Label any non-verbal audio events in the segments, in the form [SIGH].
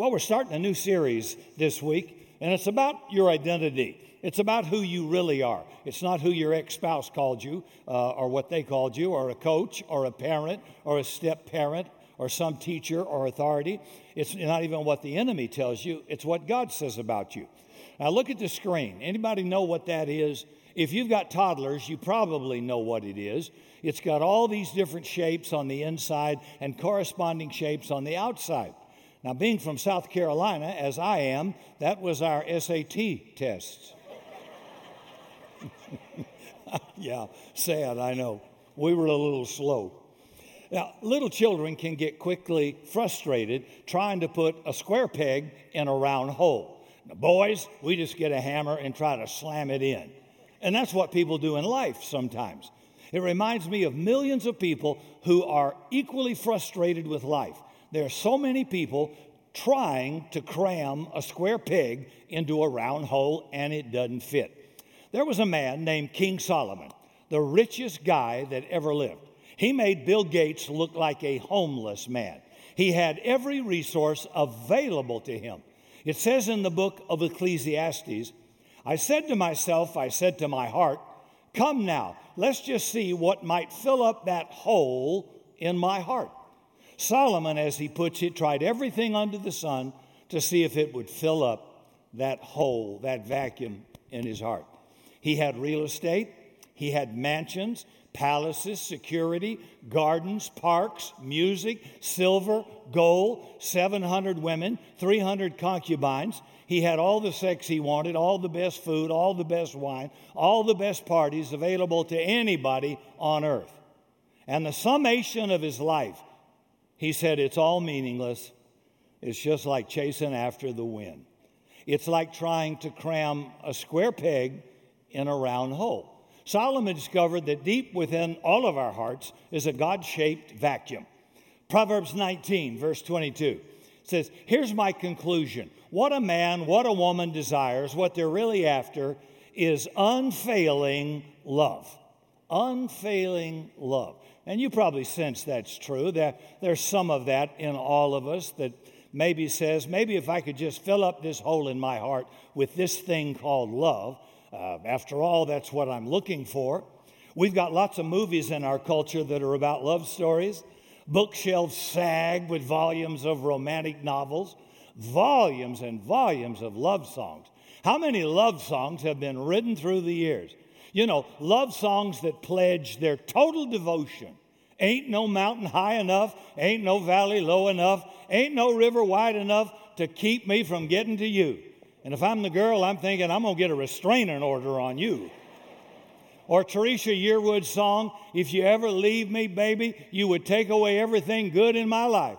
Well, we're starting a new series this week, and it's about your identity. It's about who you really are. It's not who your ex spouse called you, uh, or what they called you, or a coach, or a parent, or a step parent, or some teacher or authority. It's not even what the enemy tells you, it's what God says about you. Now, look at the screen. Anybody know what that is? If you've got toddlers, you probably know what it is. It's got all these different shapes on the inside and corresponding shapes on the outside. Now, being from South Carolina, as I am, that was our SAT test. [LAUGHS] yeah, sad, I know. We were a little slow. Now, little children can get quickly frustrated trying to put a square peg in a round hole. Now, boys, we just get a hammer and try to slam it in. And that's what people do in life sometimes. It reminds me of millions of people who are equally frustrated with life. There are so many people trying to cram a square peg into a round hole and it doesn't fit. There was a man named King Solomon, the richest guy that ever lived. He made Bill Gates look like a homeless man. He had every resource available to him. It says in the book of Ecclesiastes I said to myself, I said to my heart, Come now, let's just see what might fill up that hole in my heart. Solomon, as he puts it, tried everything under the sun to see if it would fill up that hole, that vacuum in his heart. He had real estate, he had mansions, palaces, security, gardens, parks, music, silver, gold, 700 women, 300 concubines. He had all the sex he wanted, all the best food, all the best wine, all the best parties available to anybody on earth. And the summation of his life, he said, it's all meaningless. It's just like chasing after the wind. It's like trying to cram a square peg in a round hole. Solomon discovered that deep within all of our hearts is a God shaped vacuum. Proverbs 19, verse 22 says, Here's my conclusion. What a man, what a woman desires, what they're really after is unfailing love. Unfailing love. And you probably sense that's true. That there's some of that in all of us that maybe says, maybe if I could just fill up this hole in my heart with this thing called love. Uh, after all, that's what I'm looking for. We've got lots of movies in our culture that are about love stories. Bookshelves sag with volumes of romantic novels, volumes and volumes of love songs. How many love songs have been written through the years? You know, love songs that pledge their total devotion. Ain't no mountain high enough, ain't no valley low enough, ain't no river wide enough to keep me from getting to you. And if I'm the girl, I'm thinking I'm going to get a restraining order on you. Or Teresa Yearwood's song, If You Ever Leave Me, Baby, You Would Take Away Everything Good in My Life.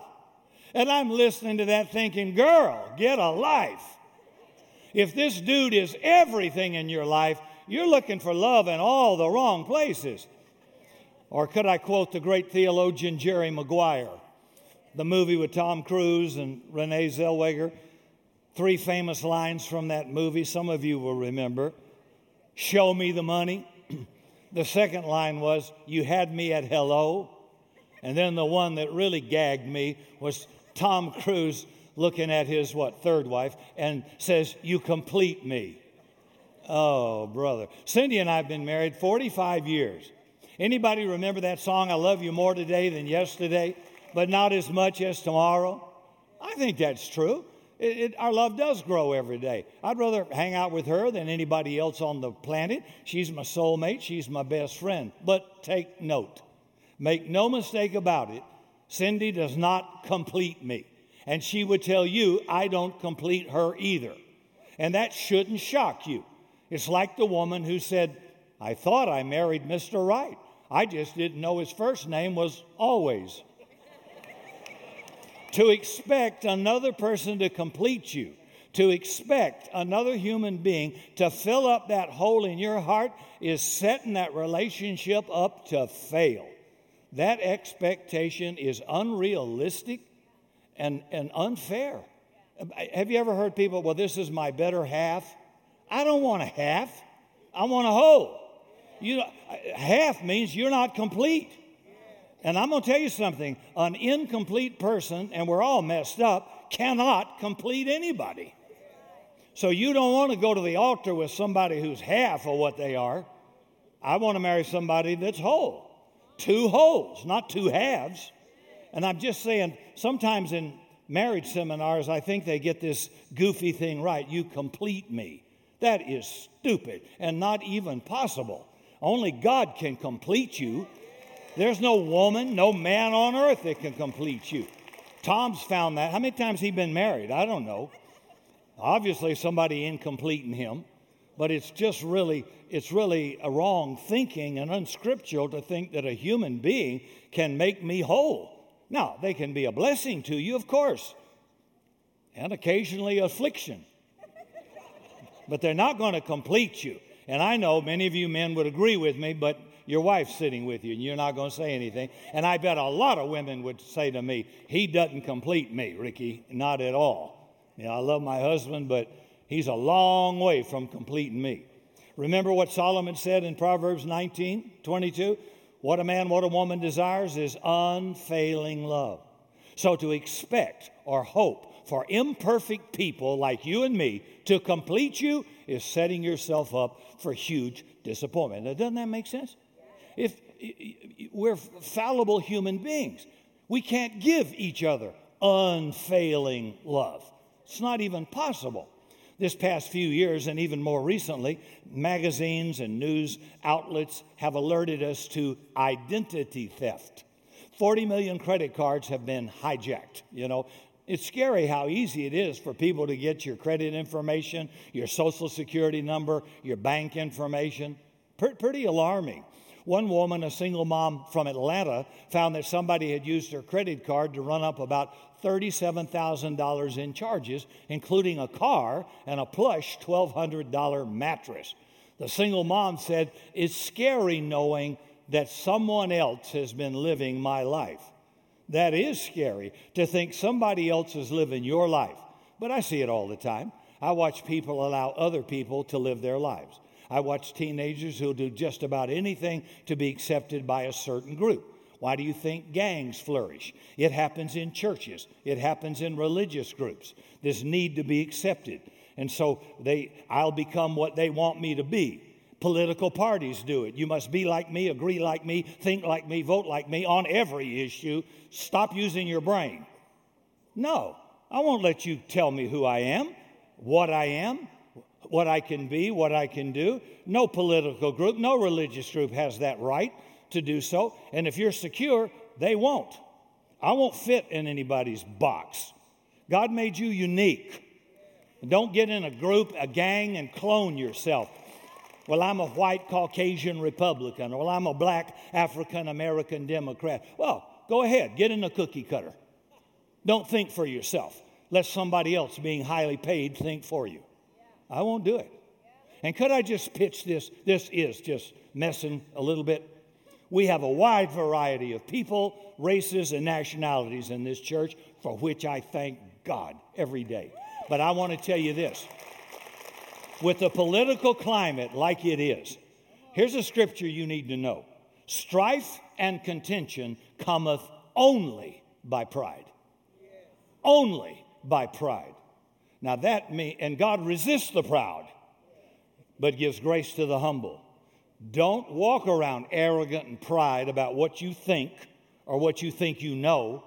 And I'm listening to that thinking, girl, get a life. If this dude is everything in your life, you're looking for love in all the wrong places. Or could I quote the great theologian Jerry Maguire? The movie with Tom Cruise and Renee Zellweger. Three famous lines from that movie, some of you will remember. Show me the money. [CLEARS THROAT] The second line was, You had me at hello. And then the one that really gagged me was Tom Cruise looking at his, what, third wife and says, You complete me. Oh, brother. Cindy and I have been married 45 years. Anybody remember that song, I love you more today than yesterday, but not as much as tomorrow? I think that's true. It, it, our love does grow every day. I'd rather hang out with her than anybody else on the planet. She's my soulmate, she's my best friend. But take note, make no mistake about it, Cindy does not complete me. And she would tell you, I don't complete her either. And that shouldn't shock you. It's like the woman who said, I thought I married Mr. Right. I just didn't know his first name was always to expect another person to complete you, to expect another human being to fill up that hole in your heart is setting that relationship up to fail. That expectation is unrealistic and, and unfair. Have you ever heard people, well, this is my better half? I don't want a half, I want a whole. You know, half means you're not complete. And I'm going to tell you something an incomplete person, and we're all messed up, cannot complete anybody. So you don't want to go to the altar with somebody who's half of what they are. I want to marry somebody that's whole. Two wholes, not two halves. And I'm just saying, sometimes in marriage seminars, I think they get this goofy thing right. You complete me. That is stupid and not even possible. Only God can complete you. There's no woman, no man on earth that can complete you. Tom's found that. How many times he been married? I don't know. Obviously, somebody incomplete in him, but it's just really, it's really a wrong thinking and unscriptural to think that a human being can make me whole. Now, they can be a blessing to you, of course, and occasionally affliction, but they're not going to complete you. And I know many of you men would agree with me, but your wife's sitting with you and you're not going to say anything. And I bet a lot of women would say to me, He doesn't complete me, Ricky, not at all. You know, I love my husband, but he's a long way from completing me. Remember what Solomon said in Proverbs 19 22? What a man, what a woman desires is unfailing love. So to expect or hope for imperfect people like you and me to complete you is setting yourself up for huge disappointment. Now, doesn't that make sense? If we're fallible human beings, we can't give each other unfailing love. It's not even possible. This past few years, and even more recently, magazines and news outlets have alerted us to identity theft. 40 million credit cards have been hijacked. You know, it's scary how easy it is for people to get your credit information, your social security number, your bank information. Pretty alarming. One woman, a single mom from Atlanta, found that somebody had used her credit card to run up about $37,000 in charges, including a car and a plush $1,200 mattress. The single mom said, It's scary knowing that someone else has been living my life. That is scary to think somebody else is living your life. But I see it all the time. I watch people allow other people to live their lives. I watch teenagers who'll do just about anything to be accepted by a certain group. Why do you think gangs flourish? It happens in churches, it happens in religious groups. This need to be accepted. And so they I'll become what they want me to be. Political parties do it. You must be like me, agree like me, think like me, vote like me on every issue. Stop using your brain. No, I won't let you tell me who I am, what I am, what I can be, what I can do. No political group, no religious group has that right to do so. And if you're secure, they won't. I won't fit in anybody's box. God made you unique. Don't get in a group, a gang, and clone yourself. Well, I'm a white Caucasian Republican. Well, I'm a black African American Democrat. Well, go ahead, get in a cookie cutter. Don't think for yourself. Let somebody else, being highly paid, think for you. I won't do it. And could I just pitch this? This is just messing a little bit. We have a wide variety of people, races, and nationalities in this church, for which I thank God every day. But I want to tell you this with the political climate like it is, here's a scripture you need to know strife and contention cometh only by pride. Only by pride. Now that means, and God resists the proud, but gives grace to the humble. Don't walk around arrogant and pride about what you think or what you think you know.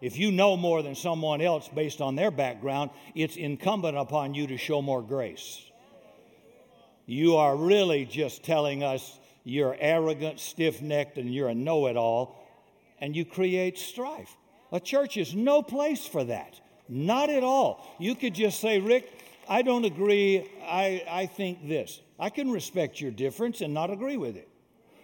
If you know more than someone else based on their background, it's incumbent upon you to show more grace. You are really just telling us you're arrogant, stiff necked, and you're a know it all, and you create strife. A church is no place for that. Not at all. You could just say, Rick, I don't agree. I, I think this. I can respect your difference and not agree with it.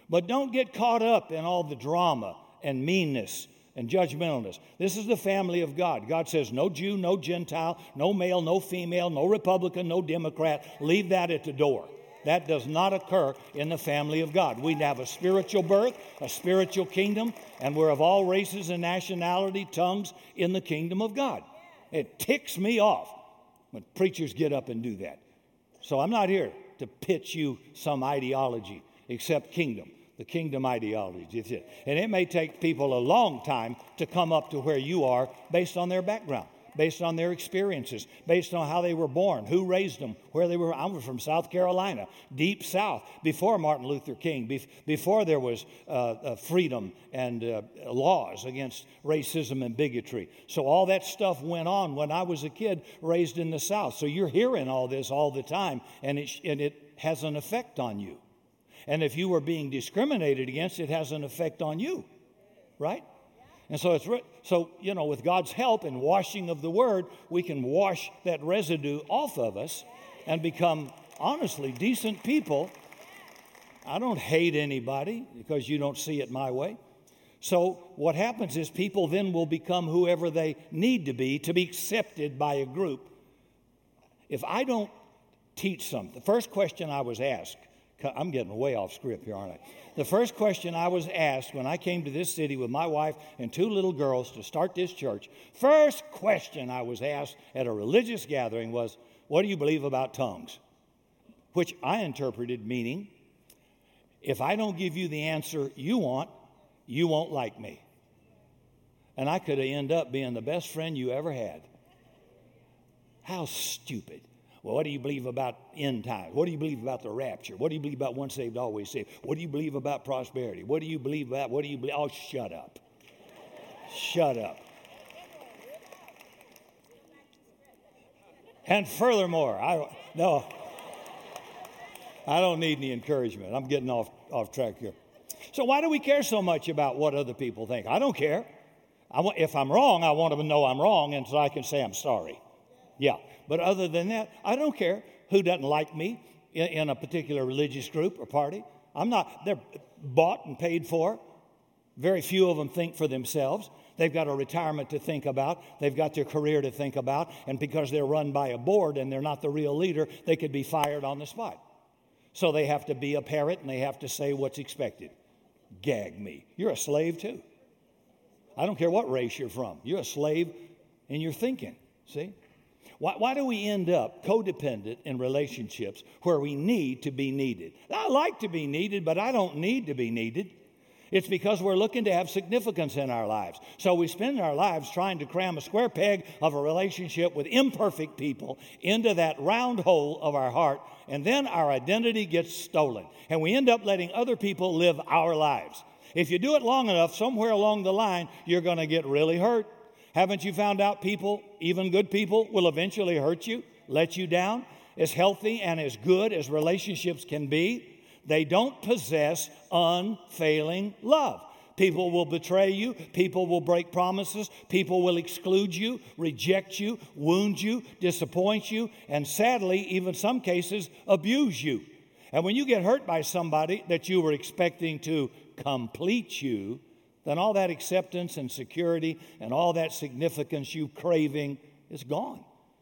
But don't get caught up in all the drama and meanness and judgmentalness. This is the family of God. God says, no Jew, no Gentile, no male, no female, no Republican, no Democrat. Leave that at the door. That does not occur in the family of God. We have a spiritual birth, a spiritual kingdom, and we're of all races and nationality, tongues in the kingdom of God. It ticks me off when preachers get up and do that. So I'm not here to pitch you some ideology except kingdom. the kingdom ideology. And it may take people a long time to come up to where you are based on their background, based on their experiences, based on how they were born, who raised them, where they were. I'm from South Carolina, deep South, before Martin Luther King, before there was uh, uh, freedom and uh, laws against racism and bigotry. So all that stuff went on when I was a kid raised in the South. So you're hearing all this all the time, and it, and it has an effect on you. And if you were being discriminated against, it has an effect on you, right? And so it's so you know with God's help and washing of the word, we can wash that residue off of us and become honestly decent people. I don't hate anybody because you don't see it my way. So what happens is people then will become whoever they need to be to be accepted by a group. If I don't teach something, the first question I was asked I'm getting way off script here, aren't I? The first question I was asked when I came to this city with my wife and two little girls to start this church, first question I was asked at a religious gathering was, What do you believe about tongues? Which I interpreted meaning, if I don't give you the answer you want, you won't like me. And I could end up being the best friend you ever had. How stupid. Well, what do you believe about end times? What do you believe about the rapture? What do you believe about once saved, always saved? What do you believe about prosperity? What do you believe about? What do you believe? Oh, shut up. shut up. And furthermore, I no, I don't need any encouragement. I'm getting off, off track here. So why do we care so much about what other people think? I don't care. I want, if I'm wrong, I want them to know I'm wrong, and so I can say I'm sorry. Yeah. But other than that, I don't care who doesn't like me in, in a particular religious group or party. I'm not, they're bought and paid for. Very few of them think for themselves. They've got a retirement to think about. They've got their career to think about. And because they're run by a board and they're not the real leader, they could be fired on the spot. So they have to be a parrot and they have to say what's expected. Gag me. You're a slave too. I don't care what race you're from. You're a slave in your thinking. See? Why, why do we end up codependent in relationships where we need to be needed? I like to be needed, but I don't need to be needed. It's because we're looking to have significance in our lives. So we spend our lives trying to cram a square peg of a relationship with imperfect people into that round hole of our heart, and then our identity gets stolen. And we end up letting other people live our lives. If you do it long enough, somewhere along the line, you're going to get really hurt. Haven't you found out people, even good people, will eventually hurt you, let you down? As healthy and as good as relationships can be, they don't possess unfailing love. People will betray you. People will break promises. People will exclude you, reject you, wound you, disappoint you, and sadly, even some cases, abuse you. And when you get hurt by somebody that you were expecting to complete you, then all that acceptance and security and all that significance you craving is gone.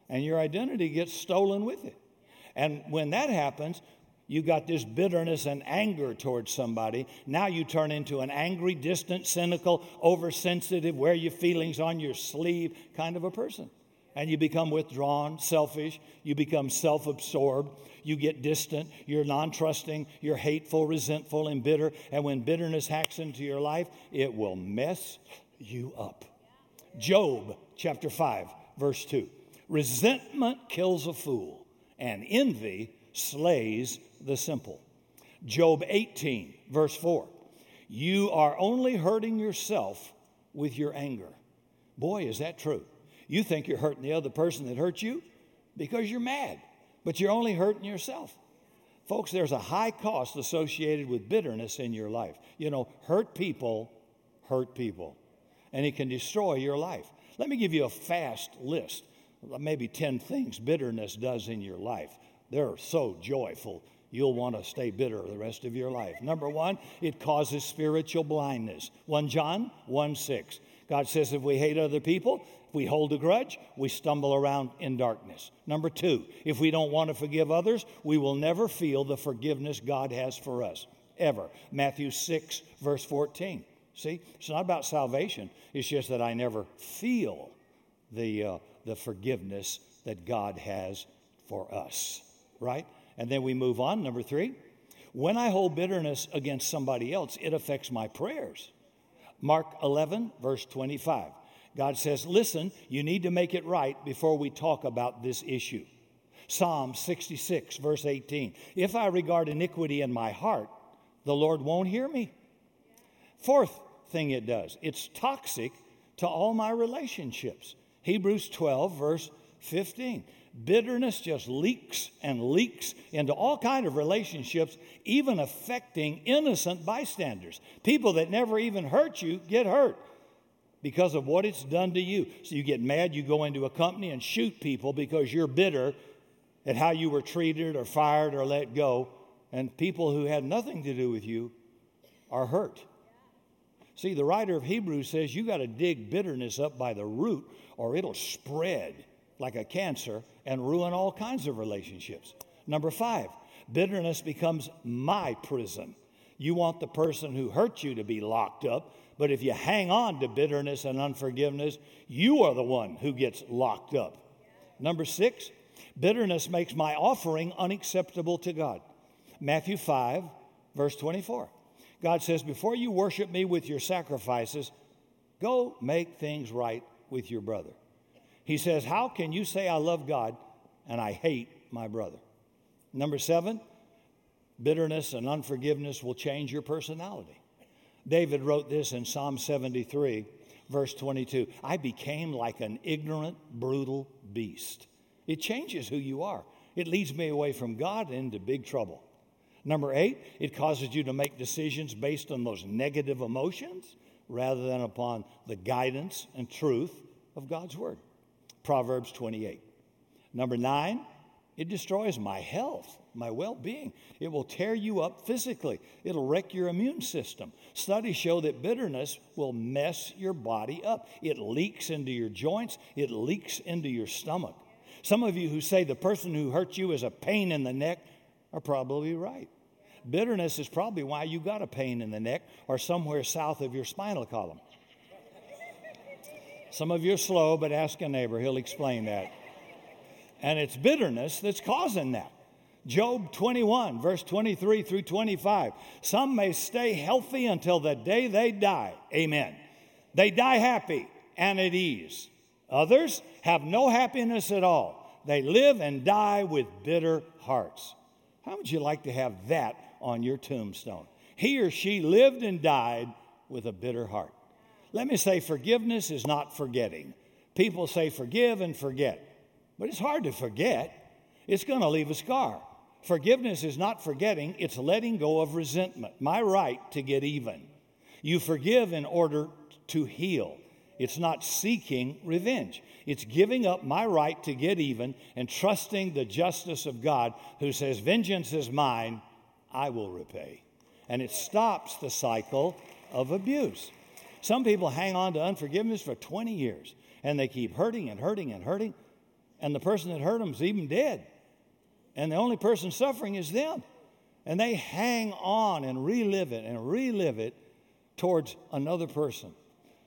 And your identity gets stolen with it. And when that happens, you got this bitterness and anger towards somebody. Now you turn into an angry, distant, cynical, oversensitive, wear your feelings on your sleeve kind of a person. And you become withdrawn, selfish, you become self absorbed, you get distant, you're non trusting, you're hateful, resentful, and bitter. And when bitterness hacks into your life, it will mess you up. Job chapter 5, verse 2. Resentment kills a fool, and envy slays the simple. Job 18, verse 4. You are only hurting yourself with your anger. Boy, is that true. You think you're hurting the other person that hurt you because you're mad but you're only hurting yourself. Folks, there's a high cost associated with bitterness in your life. You know, hurt people hurt people, and it can destroy your life. Let me give you a fast list, maybe 10 things bitterness does in your life. They're so joyful, you'll want to stay bitter the rest of your life. Number one, it causes spiritual blindness. 1 John 1 6. God says if we hate other people, we hold a grudge, we stumble around in darkness. Number two, if we don't want to forgive others, we will never feel the forgiveness God has for us, ever. Matthew 6, verse 14. See, it's not about salvation, it's just that I never feel the, uh, the forgiveness that God has for us, right? And then we move on. Number three, When I hold bitterness against somebody else, it affects my prayers. Mark 11, verse 25. God says, Listen, you need to make it right before we talk about this issue. Psalm 66, verse 18. If I regard iniquity in my heart, the Lord won't hear me. Fourth thing it does, it's toxic to all my relationships. Hebrews 12, verse 15. Bitterness just leaks and leaks into all kind of relationships, even affecting innocent bystanders. People that never even hurt you get hurt because of what it's done to you. So you get mad, you go into a company and shoot people because you're bitter at how you were treated or fired or let go, and people who had nothing to do with you are hurt. See, the writer of Hebrews says you got to dig bitterness up by the root or it'll spread like a cancer and ruin all kinds of relationships. Number five, bitterness becomes my prison. You want the person who hurt you to be locked up, but if you hang on to bitterness and unforgiveness, you are the one who gets locked up. Number six, bitterness makes my offering unacceptable to God. Matthew 5, verse 24. God says, Before you worship me with your sacrifices, go make things right with your brother. He says, How can you say I love God and I hate my brother? Number seven, bitterness and unforgiveness will change your personality. David wrote this in Psalm 73, verse 22 I became like an ignorant, brutal beast. It changes who you are, it leads me away from God into big trouble. Number eight, it causes you to make decisions based on those negative emotions rather than upon the guidance and truth of God's Word. Proverbs 28. Number nine, it destroys my health, my well being. It will tear you up physically, it'll wreck your immune system. Studies show that bitterness will mess your body up. It leaks into your joints, it leaks into your stomach. Some of you who say the person who hurt you is a pain in the neck are probably right. Bitterness is probably why you got a pain in the neck or somewhere south of your spinal column. Some of you are slow, but ask a neighbor, he'll explain that. And it's bitterness that's causing that. Job 21, verse 23 through 25. Some may stay healthy until the day they die. Amen. They die happy and at ease. Others have no happiness at all. They live and die with bitter hearts. How would you like to have that on your tombstone. He or she lived and died with a bitter heart. Let me say, forgiveness is not forgetting. People say forgive and forget, but it's hard to forget. It's going to leave a scar. Forgiveness is not forgetting, it's letting go of resentment, my right to get even. You forgive in order to heal. It's not seeking revenge. It's giving up my right to get even and trusting the justice of God who says, Vengeance is mine, I will repay. And it stops the cycle of abuse. Some people hang on to unforgiveness for 20 years and they keep hurting and hurting and hurting, and the person that hurt them is even dead. And the only person suffering is them. And they hang on and relive it and relive it towards another person.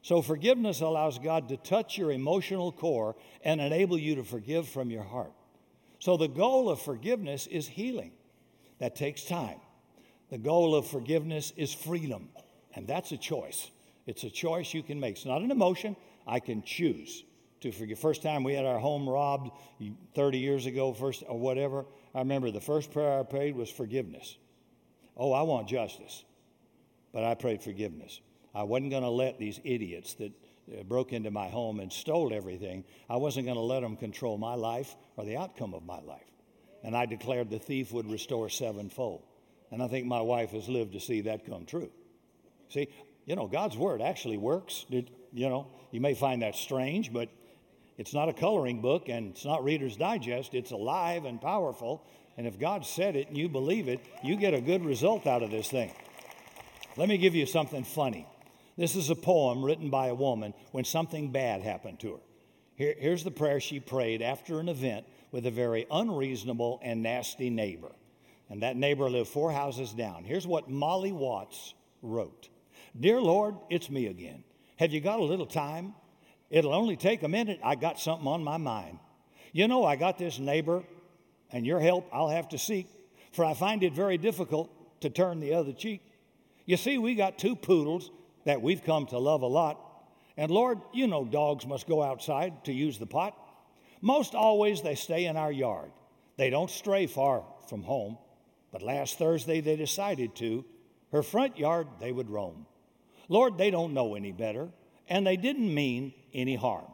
So, forgiveness allows God to touch your emotional core and enable you to forgive from your heart. So, the goal of forgiveness is healing. That takes time. The goal of forgiveness is freedom, and that's a choice. It's a choice you can make. It's not an emotion. I can choose to forgive. First time we had our home robbed 30 years ago, first or whatever, I remember the first prayer I prayed was forgiveness. Oh, I want justice, but I prayed forgiveness. I wasn't going to let these idiots that uh, broke into my home and stole everything, I wasn't going to let them control my life or the outcome of my life and I declared the thief would restore sevenfold. And I think my wife has lived to see that come true. See, you know, God's word actually works. It, you know, you may find that strange, but it's not a coloring book and it's not Reader's Digest. It's alive and powerful. And if God said it and you believe it, you get a good result out of this thing. Let me give you something funny. This is a poem written by a woman when something bad happened to her. Here, here's the prayer she prayed after an event with a very unreasonable and nasty neighbor. And that neighbor lived four houses down. Here's what Molly Watts wrote Dear Lord, it's me again. Have you got a little time? It'll only take a minute. I got something on my mind. You know, I got this neighbor, and your help I'll have to seek, for I find it very difficult to turn the other cheek. You see, we got two poodles that we've come to love a lot. And Lord, you know dogs must go outside to use the pot. Most always they stay in our yard. They don't stray far from home. But last Thursday they decided to. Her front yard they would roam. Lord, they don't know any better, and they didn't mean any harm.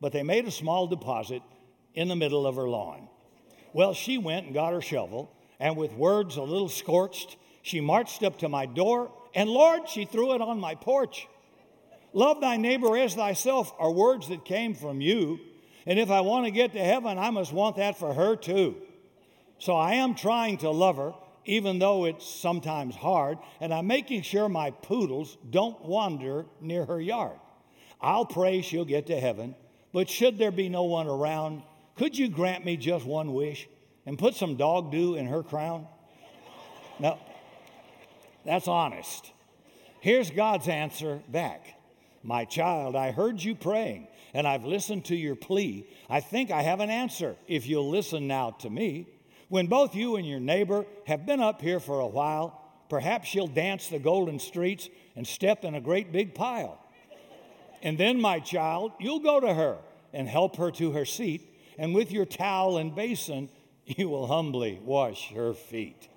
But they made a small deposit in the middle of her lawn. Well, she went and got her shovel, and with words a little scorched, she marched up to my door, and Lord, she threw it on my porch. Love thy neighbor as thyself are words that came from you. And if I want to get to heaven, I must want that for her too. So I am trying to love her, even though it's sometimes hard, and I'm making sure my poodles don't wander near her yard. I'll pray she'll get to heaven, but should there be no one around, could you grant me just one wish and put some dog dew in her crown? No, that's honest. Here's God's answer back My child, I heard you praying, and I've listened to your plea. I think I have an answer if you'll listen now to me. When both you and your neighbor have been up here for a while, perhaps you'll dance the golden streets and step in a great big pile. And then, my child, you'll go to her and help her to her seat, and with your towel and basin, [LAUGHS] you will humbly wash her feet.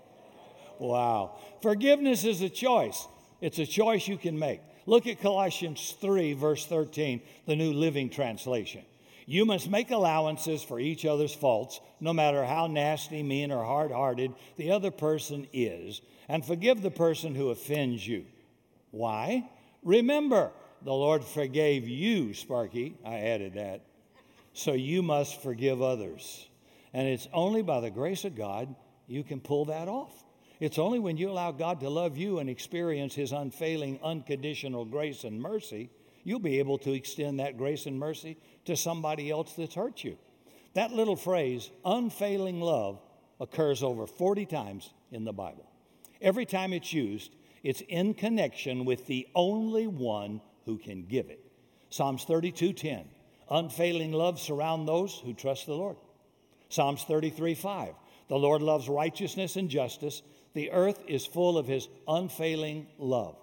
Wow. Forgiveness is a choice, it's a choice you can make. Look at Colossians 3, verse 13, the New Living Translation. You must make allowances for each other's faults, no matter how nasty, mean, or hard hearted the other person is, and forgive the person who offends you. Why? Remember, the Lord forgave you, Sparky. I added that. So you must forgive others. And it's only by the grace of God you can pull that off. It's only when you allow God to love you and experience His unfailing, unconditional grace and mercy, you'll be able to extend that grace and mercy to somebody else that's hurt you. That little phrase, unfailing love, occurs over 40 times in the Bible. Every time it's used, it's in connection with the only one who can give it. Psalms 32:10. Unfailing love surround those who trust the Lord. Psalms 33:5. The Lord loves righteousness and justice. The earth is full of his unfailing love.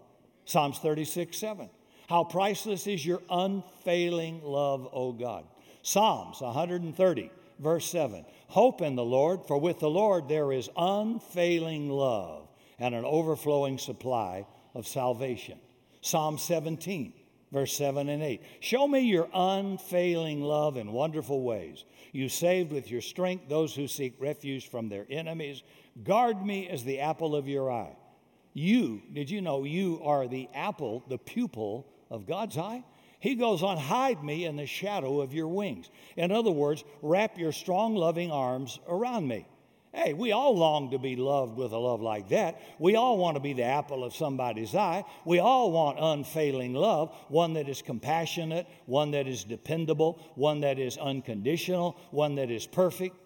Psalms 36, 7. How priceless is your unfailing love, O God. Psalms 130, verse 7. Hope in the Lord, for with the Lord there is unfailing love and an overflowing supply of salvation. Psalm 17, verse 7 and 8. Show me your unfailing love in wonderful ways. You saved with your strength those who seek refuge from their enemies. Guard me as the apple of your eye. You, did you know you are the apple, the pupil of God's eye? He goes on, hide me in the shadow of your wings. In other words, wrap your strong, loving arms around me. Hey, we all long to be loved with a love like that. We all want to be the apple of somebody's eye. We all want unfailing love, one that is compassionate, one that is dependable, one that is unconditional, one that is perfect.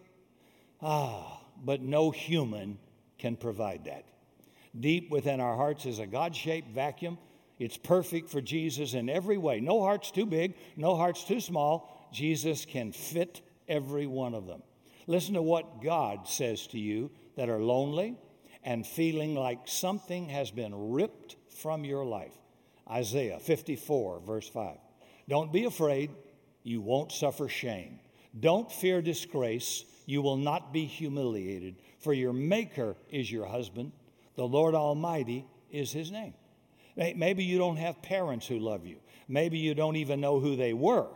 Ah, but no human can provide that. Deep within our hearts is a God shaped vacuum. It's perfect for Jesus in every way. No heart's too big, no heart's too small. Jesus can fit every one of them. Listen to what God says to you that are lonely and feeling like something has been ripped from your life. Isaiah 54, verse 5. Don't be afraid, you won't suffer shame. Don't fear disgrace, you will not be humiliated, for your Maker is your husband, the Lord Almighty is his name. Maybe you don't have parents who love you. Maybe you don't even know who they were.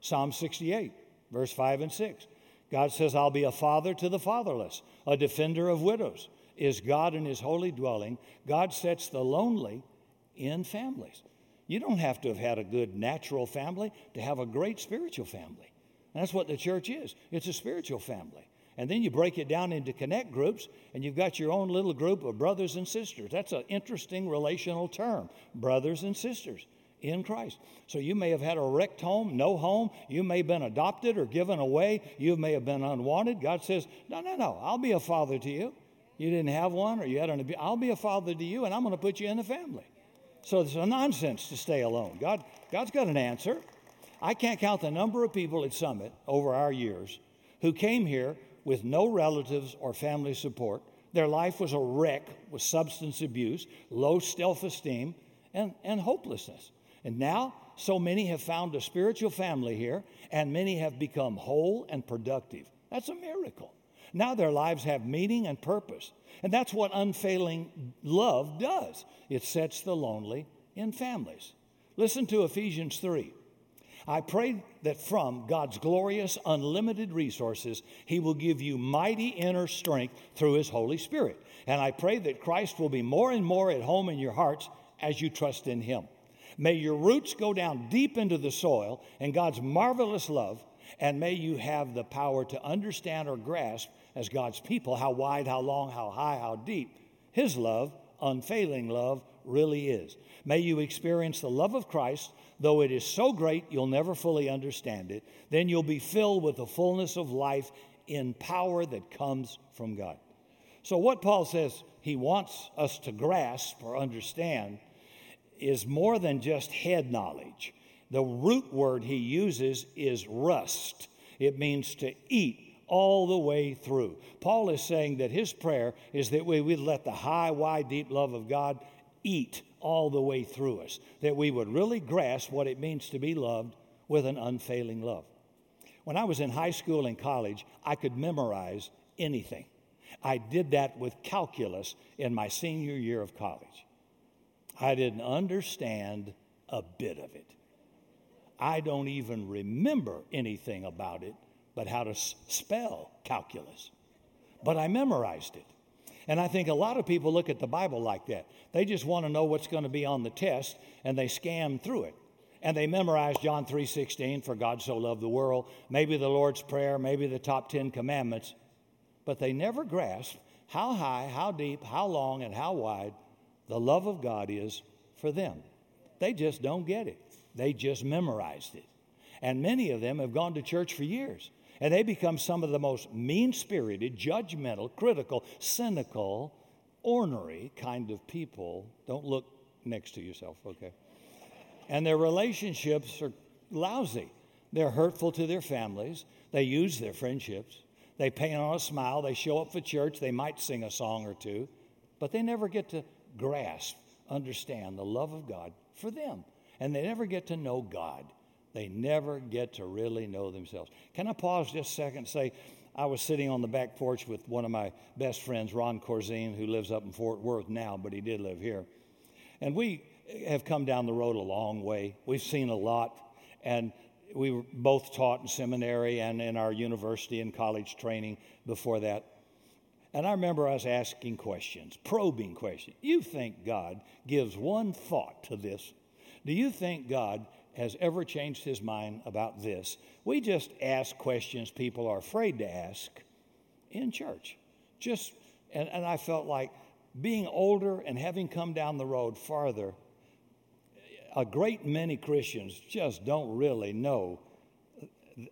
Psalm 68, verse 5 and 6. God says, I'll be a father to the fatherless, a defender of widows. Is God in his holy dwelling? God sets the lonely in families. You don't have to have had a good natural family to have a great spiritual family. And that's what the church is it's a spiritual family. And then you break it down into connect groups, and you've got your own little group of brothers and sisters. That's an interesting relational term brothers and sisters in Christ. So you may have had a wrecked home, no home. You may have been adopted or given away. You may have been unwanted. God says, No, no, no, I'll be a father to you. You didn't have one or you had an I'll be a father to you and I'm going to put you in the family. So it's a nonsense to stay alone. God, God's got an answer. I can't count the number of people at Summit over our years who came here with no relatives or family support. Their life was a wreck with substance abuse, low self esteem, and, and hopelessness. And now, so many have found a spiritual family here, and many have become whole and productive. That's a miracle. Now their lives have meaning and purpose. And that's what unfailing love does it sets the lonely in families. Listen to Ephesians 3. I pray that from God's glorious, unlimited resources, He will give you mighty inner strength through His Holy Spirit. And I pray that Christ will be more and more at home in your hearts as you trust in Him. May your roots go down deep into the soil and God's marvelous love, and may you have the power to understand or grasp as God's people how wide, how long, how high, how deep His love, unfailing love, really is. May you experience the love of Christ though it is so great you'll never fully understand it, then you'll be filled with the fullness of life in power that comes from God. So, what Paul says he wants us to grasp or understand is more than just head knowledge. The root word he uses is rust, it means to eat all the way through. Paul is saying that his prayer is that we would let the high, wide, deep love of God eat all the way through us, that we would really grasp what it means to be loved with an unfailing love. When I was in high school and college, I could memorize anything. I did that with calculus in my senior year of college. I didn't understand a bit of it. I don't even remember anything about it but how to spell calculus. But I memorized it. And I think a lot of people look at the Bible like that. They just want to know what's going to be on the test and they scan through it. And they memorize John 3:16 for God so loved the world, maybe the Lord's prayer, maybe the top 10 commandments, but they never grasp how high, how deep, how long and how wide the love of God is for them. They just don't get it. They just memorized it. And many of them have gone to church for years. And they become some of the most mean spirited, judgmental, critical, cynical, ornery kind of people. Don't look next to yourself, okay? And their relationships are lousy. They're hurtful to their families. They use their friendships. They paint on a smile. They show up for church. They might sing a song or two, but they never get to grasp, understand the love of God for them. And they never get to know God. They never get to really know themselves. Can I pause just a second and say, I was sitting on the back porch with one of my best friends, Ron Corzine, who lives up in Fort Worth now, but he did live here. And we have come down the road a long way. We've seen a lot. And we were both taught in seminary and in our university and college training before that. And I remember us asking questions, probing questions. You think God gives one thought to this? Do you think God has ever changed his mind about this. We just ask questions people are afraid to ask in church. Just, and, and I felt like being older and having come down the road farther, a great many Christians just don't really know.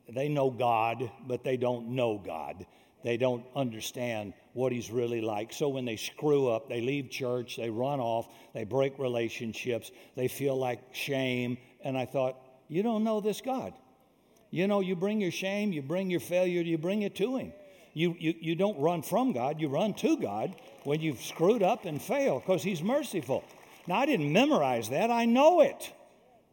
They know God, but they don't know God. They don't understand what He's really like. So when they screw up, they leave church, they run off, they break relationships, they feel like shame and I thought, you don't know this God. You know, you bring your shame, you bring your failure, you bring it to Him. You, you, you don't run from God, you run to God when you've screwed up and failed because He's merciful. Now, I didn't memorize that, I know it.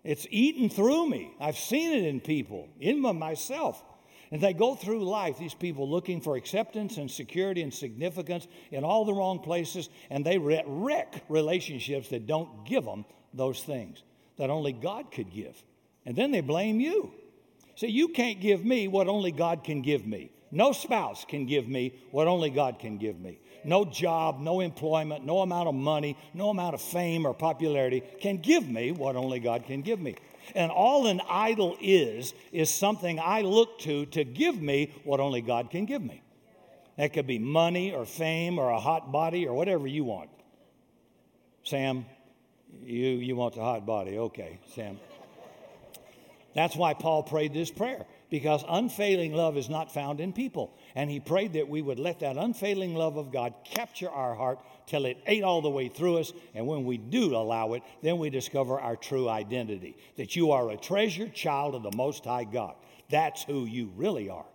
It's eaten through me. I've seen it in people, in myself. And they go through life, these people looking for acceptance and security and significance in all the wrong places, and they wreck relationships that don't give them those things that only God could give. And then they blame you. Say, you can't give me what only God can give me. No spouse can give me what only God can give me. No job, no employment, no amount of money, no amount of fame or popularity can give me what only God can give me. And all an idol is, is something I look to to give me what only God can give me. That could be money or fame or a hot body or whatever you want. Sam, you, you want the hot body. Okay, Sam. That's why Paul prayed this prayer, because unfailing love is not found in people. And he prayed that we would let that unfailing love of God capture our heart till it ate all the way through us. And when we do allow it, then we discover our true identity that you are a treasured child of the Most High God. That's who you really are.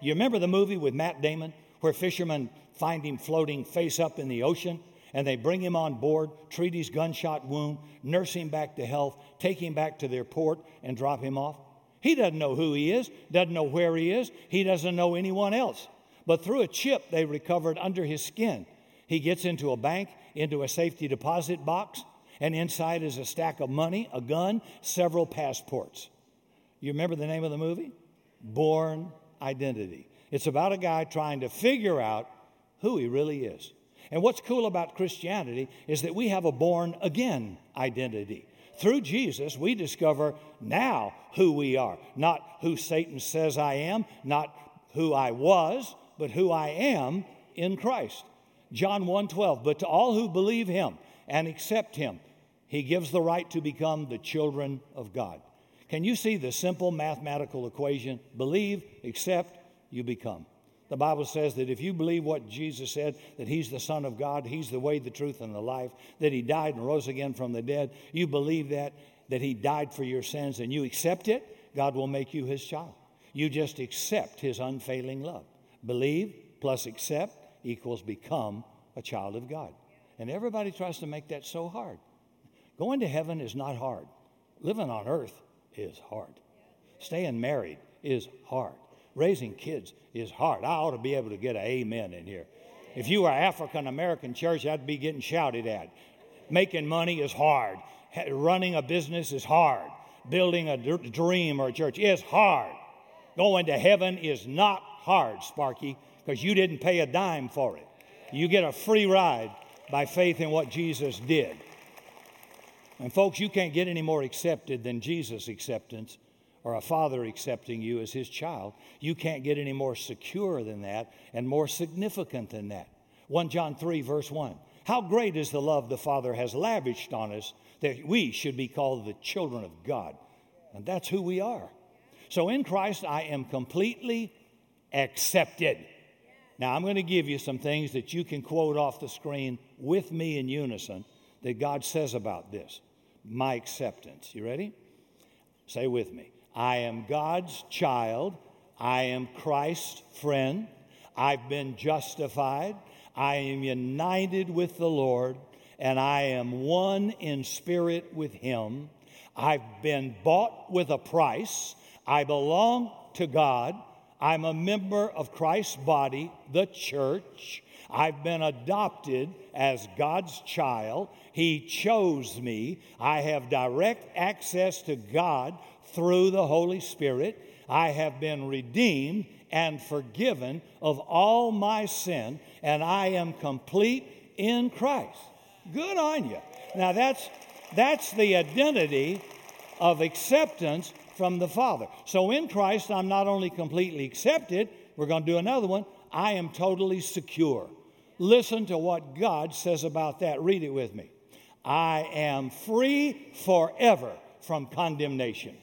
You remember the movie with Matt Damon where fishermen find him floating face up in the ocean, and they bring him on board, treat his gunshot wound, nurse him back to health, take him back to their port, and drop him off? He doesn't know who he is, doesn't know where he is, he doesn't know anyone else. But through a chip they recovered under his skin, he gets into a bank, into a safety deposit box, and inside is a stack of money, a gun, several passports. You remember the name of the movie? Bourne Identity. It's about a guy trying to figure out who he really is. And what's cool about Christianity is that we have a born again identity. Through Jesus, we discover now who we are, not who Satan says I am, not who I was, but who I am in Christ. John 1:12, but to all who believe him and accept him, he gives the right to become the children of God. Can you see the simple mathematical equation? Believe, accept, you become. The Bible says that if you believe what Jesus said, that He's the Son of God, He's the way, the truth, and the life, that He died and rose again from the dead, you believe that, that He died for your sins, and you accept it, God will make you His child. You just accept His unfailing love. Believe plus accept equals become a child of God. And everybody tries to make that so hard. Going to heaven is not hard, living on earth is hard. Staying married is hard. Raising kids is hard. I ought to be able to get an amen in here. If you were African American church, I'd be getting shouted at. Making money is hard. Running a business is hard. Building a dream or a church is hard. Going to heaven is not hard, Sparky, because you didn't pay a dime for it. You get a free ride by faith in what Jesus did. And folks, you can't get any more accepted than Jesus' acceptance or a father accepting you as his child, you can't get any more secure than that and more significant than that. 1 John 3, verse 1. How great is the love the Father has lavished on us that we should be called the children of God. And that's who we are. So in Christ, I am completely accepted. Now, I'm going to give you some things that you can quote off the screen with me in unison that God says about this my acceptance. You ready? Say with me. I am God's child. I am Christ's friend. I've been justified. I am united with the Lord, and I am one in spirit with Him. I've been bought with a price. I belong to God. I'm a member of Christ's body, the church. I've been adopted as God's child. He chose me. I have direct access to God through the Holy Spirit. I have been redeemed and forgiven of all my sin, and I am complete in Christ. Good on you. Now that's that's the identity of acceptance from the Father. So in Christ, I'm not only completely accepted, we're going to do another one, I am totally secure. Listen to what God says about that. Read it with me. I am free forever from condemnation.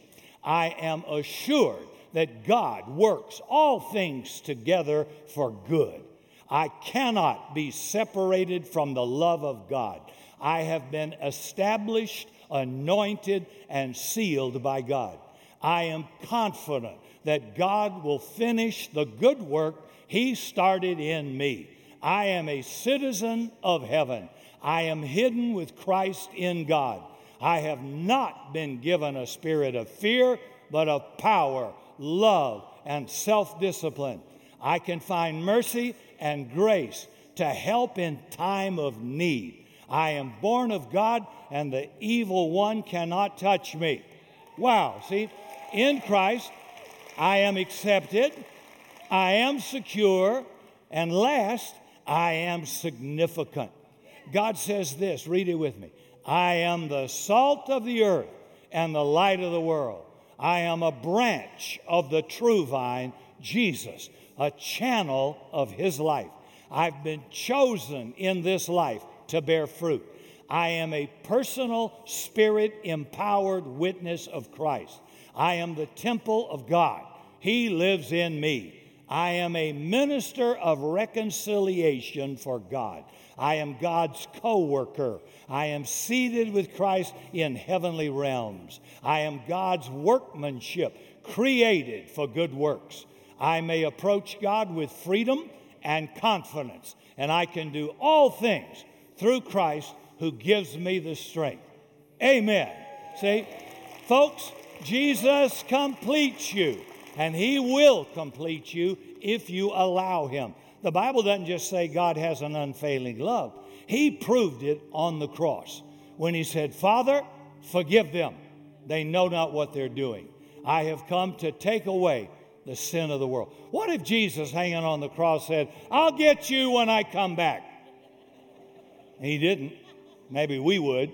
I am assured that God works all things together for good. I cannot be separated from the love of God. I have been established, anointed, and sealed by God. I am confident that God will finish the good work He started in me. I am a citizen of heaven. I am hidden with Christ in God. I have not been given a spirit of fear, but of power, love, and self discipline. I can find mercy and grace to help in time of need. I am born of God, and the evil one cannot touch me. Wow, see, in Christ, I am accepted, I am secure, and last, I am significant. God says this, read it with me. I am the salt of the earth and the light of the world. I am a branch of the true vine, Jesus, a channel of his life. I've been chosen in this life to bear fruit. I am a personal, spirit empowered witness of Christ. I am the temple of God. He lives in me. I am a minister of reconciliation for God. I am God's co worker. I am seated with Christ in heavenly realms. I am God's workmanship, created for good works. I may approach God with freedom and confidence. And I can do all things through Christ who gives me the strength. Amen. See, folks, Jesus completes you, and He will complete you if you allow Him. The Bible doesn't just say God has an unfailing love, He proved it on the cross when He said, Father, forgive them. They know not what they're doing. I have come to take away the sin of the world. What if Jesus, hanging on the cross, said, I'll get you when I come back? He didn't. Maybe we would.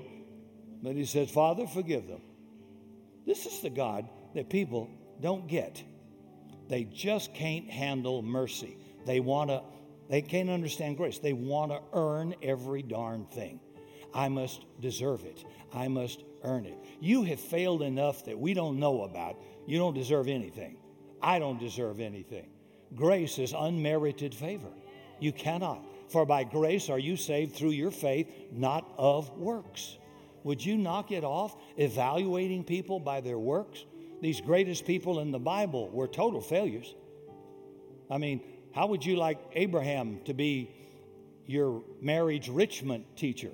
But he said, Father, forgive them. This is the God that people don't get. They just can't handle mercy. They want to, they can't understand grace. They want to earn every darn thing. I must deserve it. I must earn it. You have failed enough that we don't know about. You don't deserve anything. I don't deserve anything. Grace is unmerited favor. You cannot. For by grace are you saved through your faith, not of works. Would you knock it off evaluating people by their works? These greatest people in the Bible were total failures. I mean, how would you like Abraham to be your marriage richment teacher?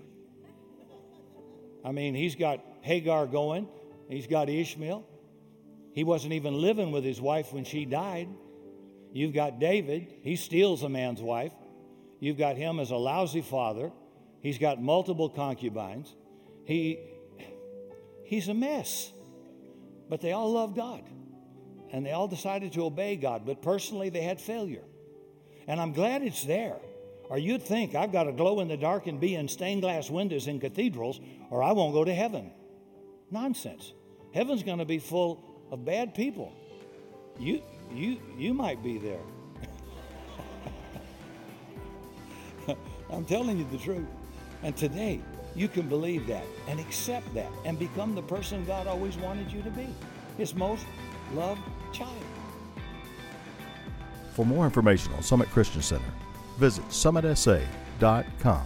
I mean, he's got Hagar going, he's got Ishmael. He wasn't even living with his wife when she died. You've got David, he steals a man's wife. You've got him as a lousy father. He's got multiple concubines. He, he's a mess. But they all love God. And they all decided to obey God. But personally, they had failure. And I'm glad it's there. Or you'd think I've got to glow in the dark and be in stained glass windows in cathedrals, or I won't go to heaven. Nonsense. Heaven's going to be full of bad people. You, you, you might be there. [LAUGHS] I'm telling you the truth. And today, you can believe that and accept that and become the person God always wanted you to be His most loved child. For more information on Summit Christian Center, visit summitsa.com.